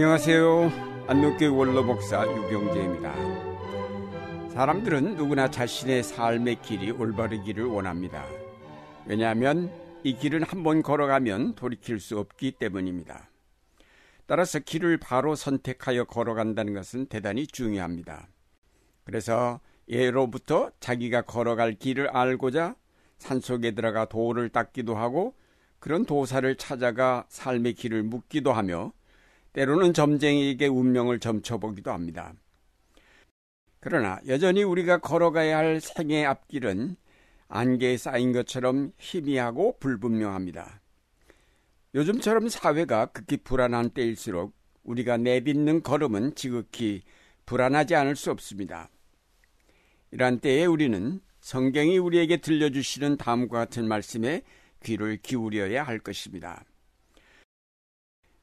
안녕하세요. 안동교회 원로 목사 유경재입니다. 사람들은 누구나 자신의 삶의 길이 올바르기를 원합니다. 왜냐하면 이 길은 한번 걸어가면 돌이킬 수 없기 때문입니다. 따라서 길을 바로 선택하여 걸어간다는 것은 대단히 중요합니다. 그래서 예로부터 자기가 걸어갈 길을 알고자 산속에 들어가 돌을 닦기도 하고 그런 도사를 찾아가 삶의 길을 묻기도 하며 때로는 점쟁이에게 운명을 점쳐보기도 합니다. 그러나 여전히 우리가 걸어가야 할 생의 앞길은 안개에 쌓인 것처럼 희미하고 불분명합니다. 요즘처럼 사회가 극히 불안한 때일수록 우리가 내딛는 걸음은 지극히 불안하지 않을 수 없습니다. 이러한 때에 우리는 성경이 우리에게 들려주시는 다음과 같은 말씀에 귀를 기울여야 할 것입니다.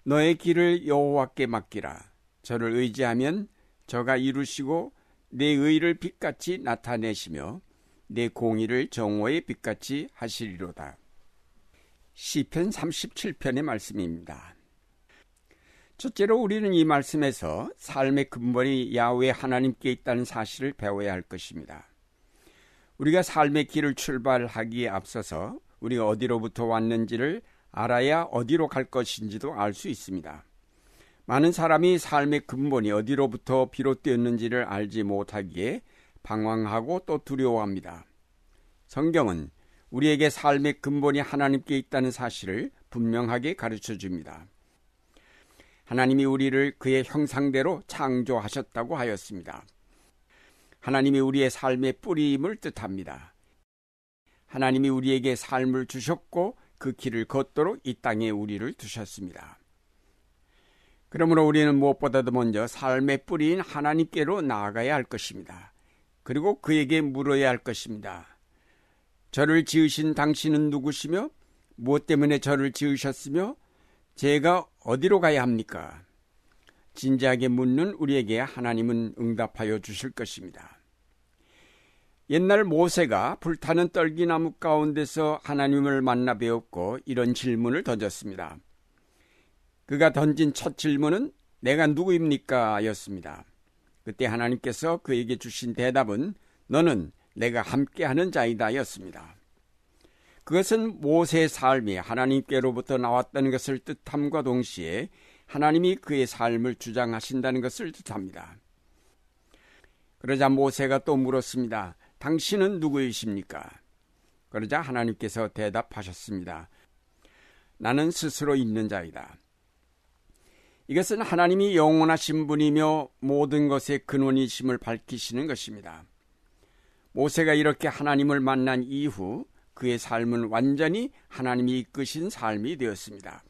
너의 길을 여호와께 맡기라. 저를 의지하면 저가 이루시고 내 의를 빛같이 나타내시며 내 공의를 정오의 빛같이 하시리로다. 시편 37편의 말씀입니다. 첫째로 우리는 이 말씀에서 삶의 근본이 야외 하나님께 있다는 사실을 배워야 할 것입니다. 우리가 삶의 길을 출발하기에 앞서서 우리가 어디로부터 왔는지를 알아야 어디로 갈 것인지도 알 수 있습니다. 많은 사람이 삶의 근본이 어디로부터 비롯되었는지를 알지 못하기에 방황하고 또 두려워합니다. 성경은 우리에게 삶의 근본이 하나님께 있다는 사실을 분명하게 가르쳐 줍니다. 하나님이 우리를 그의 형상대로 창조하셨다고 하였습니다. 하나님이 우리의 삶의 뿌리임을 뜻합니다. 하나님이 우리에게 삶을 주셨고 그 길을 걷도록 이 땅에 우리를 두셨습니다. 그러므로 우리는 무엇보다도 먼저 삶의 뿌리인 하나님께로 나아가야 할 것입니다. 그리고 그에게 물어야 할 것입니다. 저를 지으신 당신은 누구시며 무엇 때문에 저를 지으셨으며 제가 어디로 가야 합니까? 진지하게 묻는 우리에게 하나님은 응답하여 주실 것입니다. 옛날 모세가 불타는 떨기나무 가운데서 하나님을 만나 배웠고 이런 질문을 던졌습니다. 그가 던진 첫 질문은 내가 누구입니까? 였습니다. 그때 하나님께서 그에게 주신 대답은 너는 내가 함께하는 자이다 였습니다. 그것은 모세의 삶이 하나님께로부터 나왔다는 것을 뜻함과 동시에 하나님이 그의 삶을 주장하신다는 것을 뜻합니다. 그러자 모세가 또 물었습니다. 당신은 누구이십니까? 그러자 하나님께서 대답하셨습니다. 나는 스스로 있는 자이다. 이것은 하나님이 영원하신 분이며 모든 것의 근원이심을 밝히시는 것입니다. 모세가 이렇게 하나님을 만난 이후 그의 삶은 완전히 하나님이 이끄신 삶이 되었습니다.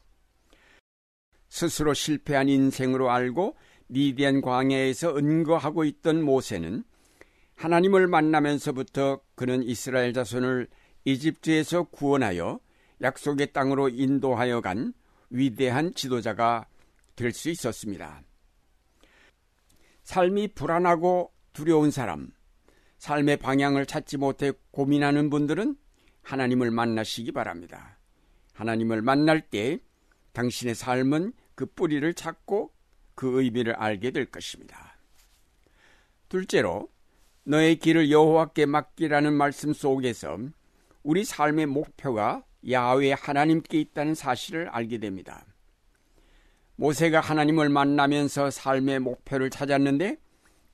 스스로 실패한 인생으로 알고 미디안 광야에서 은거하고 있던 모세는 하나님을 만나면서부터 그는 이스라엘 자손을 이집트에서 구원하여 약속의 땅으로 인도하여 간 위대한 지도자가 될 수 있었습니다. 삶이 불안하고 두려운 사람, 삶의 방향을 찾지 못해 고민하는 분들은 하나님을 만나시기 바랍니다. 하나님을 만날 때 당신의 삶은 그 뿌리를 찾고 그 의미를 알게 될 것입니다. 둘째로 너의 길을 여호와께 맡기라는 말씀 속에서 우리 삶의 목표가 야외 하나님께 있다는 사실을 알게 됩니다. 모세가 하나님을 만나면서 삶의 목표를 찾았는데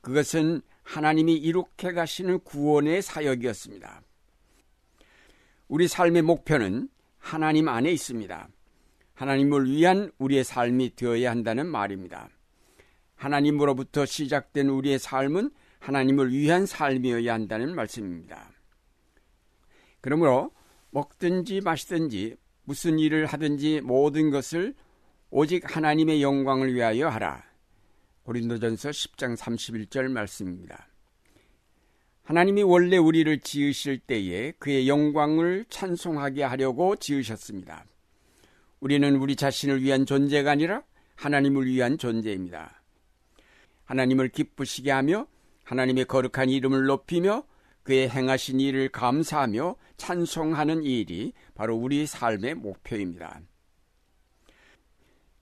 그것은 하나님이 이룩해 가시는 구원의 사역이었습니다. 우리 삶의 목표는 하나님 안에 있습니다. 하나님을 위한 우리의 삶이 되어야 한다는 말입니다. 하나님으로부터 시작된 우리의 삶은 하나님을 위한 삶이어야 한다는 말씀입니다. 그러므로 먹든지 마시든지 무슨 일을 하든지 모든 것을 오직 하나님의 영광을 위하여 하라. 고린도전서 10장 31절 말씀입니다. 하나님이 원래 우리를 지으실 때에 그의 영광을 찬송하게 하려고 지으셨습니다. 우리는 우리 자신을 위한 존재가 아니라 하나님을 위한 존재입니다. 하나님을 기쁘시게 하며 하나님의 거룩한 이름을 높이며 그의 행하신 일을 감사하며 찬송하는 일이 바로 우리 삶의 목표입니다.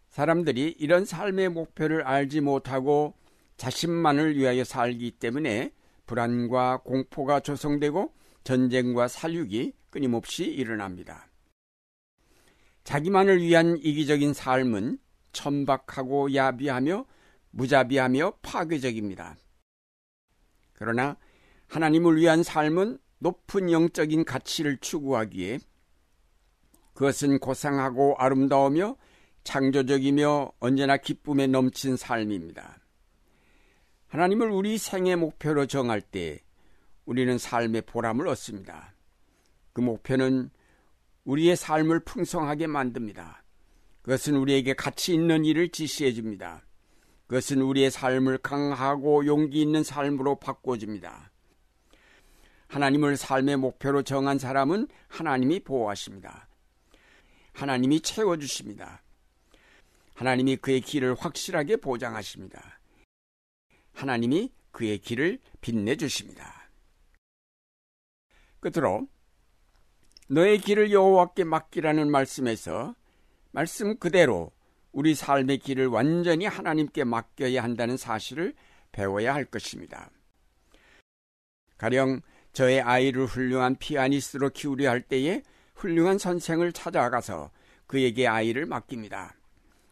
사람들이 이런 삶의 목표를 알지 못하고 자신만을 위하여 살기 때문에 불안과 공포가 조성되고 전쟁과 살육이 끊임없이 일어납니다. 자기만을 위한 이기적인 삶은 천박하고 야비하며 무자비하며 파괴적입니다. 그러나 하나님을 위한 삶은 높은 영적인 가치를 추구하기에 그것은 고상하고 아름다우며 창조적이며 언제나 기쁨에 넘친 삶입니다. 하나님을 우리 생애 목표로 정할 때 우리는 삶의 보람을 얻습니다. 그 목표는 우리의 삶을 풍성하게 만듭니다. 그것은 우리에게 가치 있는 일을 지시해 줍니다. 그것은 우리의 삶을 강하고 용기 있는 삶으로 바꿔줍니다. 하나님을 삶의 목표로 정한 사람은 하나님이 보호하십니다. 하나님이 채워주십니다. 하나님이 그의 길을 확실하게 보장하십니다. 하나님이 그의 길을 빛내주십니다. 끝으로 너의 길을 여호와께 맡기라는 말씀에서 말씀 그대로 우리 삶의 길을 완전히 하나님께 맡겨야 한다는 사실을 배워야 할 것입니다. 가령 저의 아이를 훌륭한 피아니스트로 키우려 할 때에 훌륭한 선생을 찾아가서 그에게 아이를 맡깁니다.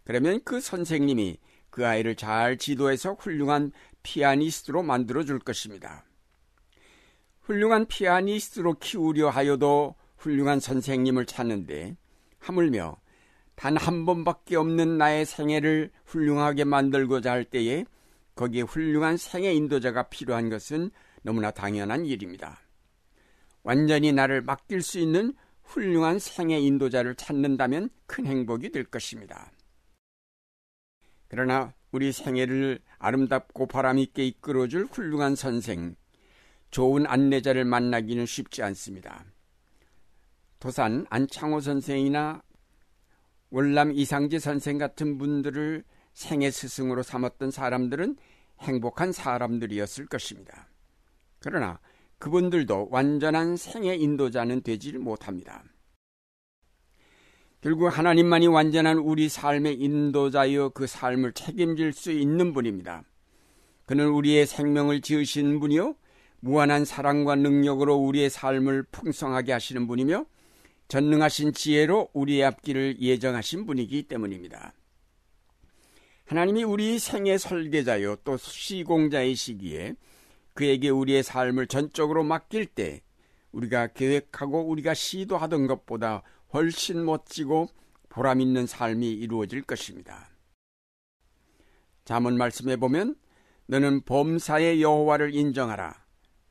그러면 그 선생님이 그 아이를 잘 지도해서 훌륭한 피아니스트로 만들어 줄 것입니다. 훌륭한 피아니스트로 키우려 하여도 훌륭한 선생님을 찾는데 하물며 단 한 번밖에 없는 나의 생애를 훌륭하게 만들고자 할 때에 거기에 훌륭한 생애 인도자가 필요한 것은 너무나 당연한 일입니다. 완전히 나를 맡길 수 있는 훌륭한 생애 인도자를 찾는다면 큰 행복이 될 것입니다. 그러나 우리 생애를 아름답고 바람있게 이끌어줄 훌륭한 선생, 좋은 안내자를 만나기는 쉽지 않습니다. 도산 안창호 선생이나 월남 이상재 선생 같은 분들을 생애 스승으로 삼았던 사람들은 행복한 사람들이었을 것입니다. 그러나 그분들도 완전한 생애 인도자는 되지 못합니다. 결국 하나님만이 완전한 우리 삶의 인도자여 그 삶을 책임질 수 있는 분입니다. 그는 우리의 생명을 지으신 분이요. 무한한 사랑과 능력으로 우리의 삶을 풍성하게 하시는 분이며 전능하신 지혜로 우리의 앞길을 예정하신 분이기 때문입니다. 하나님이 우리 생의 설계자요 또 시공자이시기에 그에게 우리의 삶을 전적으로 맡길 때 우리가 계획하고 우리가 시도하던 것보다 훨씬 멋지고 보람 있는 삶이 이루어질 것입니다. 잠언 말씀에 보면 너는 범사의 여호와를 인정하라.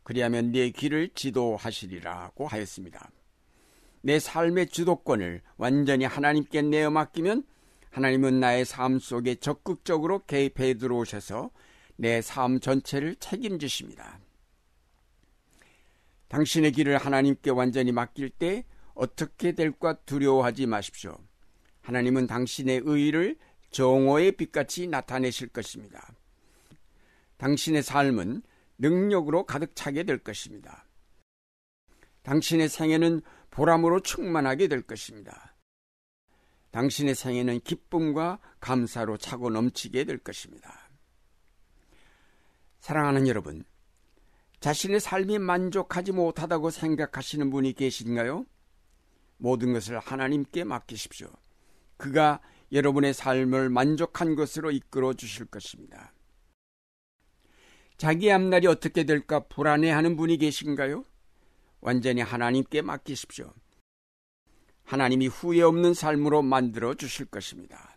그리하면 네 길을 지도하시리라고 하였습니다. 내 삶의 주도권을 완전히 하나님께 내어 맡기면 하나님은 나의 삶 속에 적극적으로 개입해 들어오셔서 내 삶 전체를 책임지십니다. 당신의 길을 하나님께 완전히 맡길 때 어떻게 될까 두려워하지 마십시오. 하나님은 당신의 의를 정오의 빛같이 나타내실 것입니다. 당신의 삶은 능력으로 가득 차게 될 것입니다. 당신의 생애는 보람으로 충만하게 될 것입니다. 당신의 생애는 기쁨과 감사로 차고 넘치게 될 것입니다. 사랑하는 여러분, 자신의 삶이 만족하지 못하다고 생각하시는 분이 계신가요? 모든 것을 하나님께 맡기십시오. 그가 여러분의 삶을 만족한 것으로 이끌어 주실 것입니다. 자기 앞날이 어떻게 될까 불안해하는 분이 계신가요? 완전히 하나님께 맡기십시오. 하나님이 후회 없는 삶으로 만들어 주실 것입니다.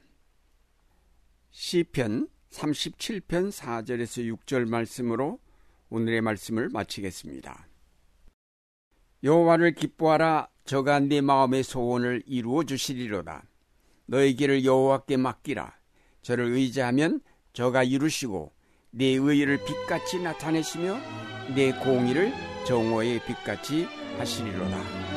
시편 37편 4절에서 6절 말씀으로 오늘의 말씀을 마치겠습니다. 여호와를 기뻐하라 저가 네 마음의 소원을 이루어 주시리로다. 너의 길을 여호와께 맡기라. 저를 의지하면 저가 이루시고 네 의를 빛같이 나타내시며 네 공의를 정오의 빛같이 하시리로다.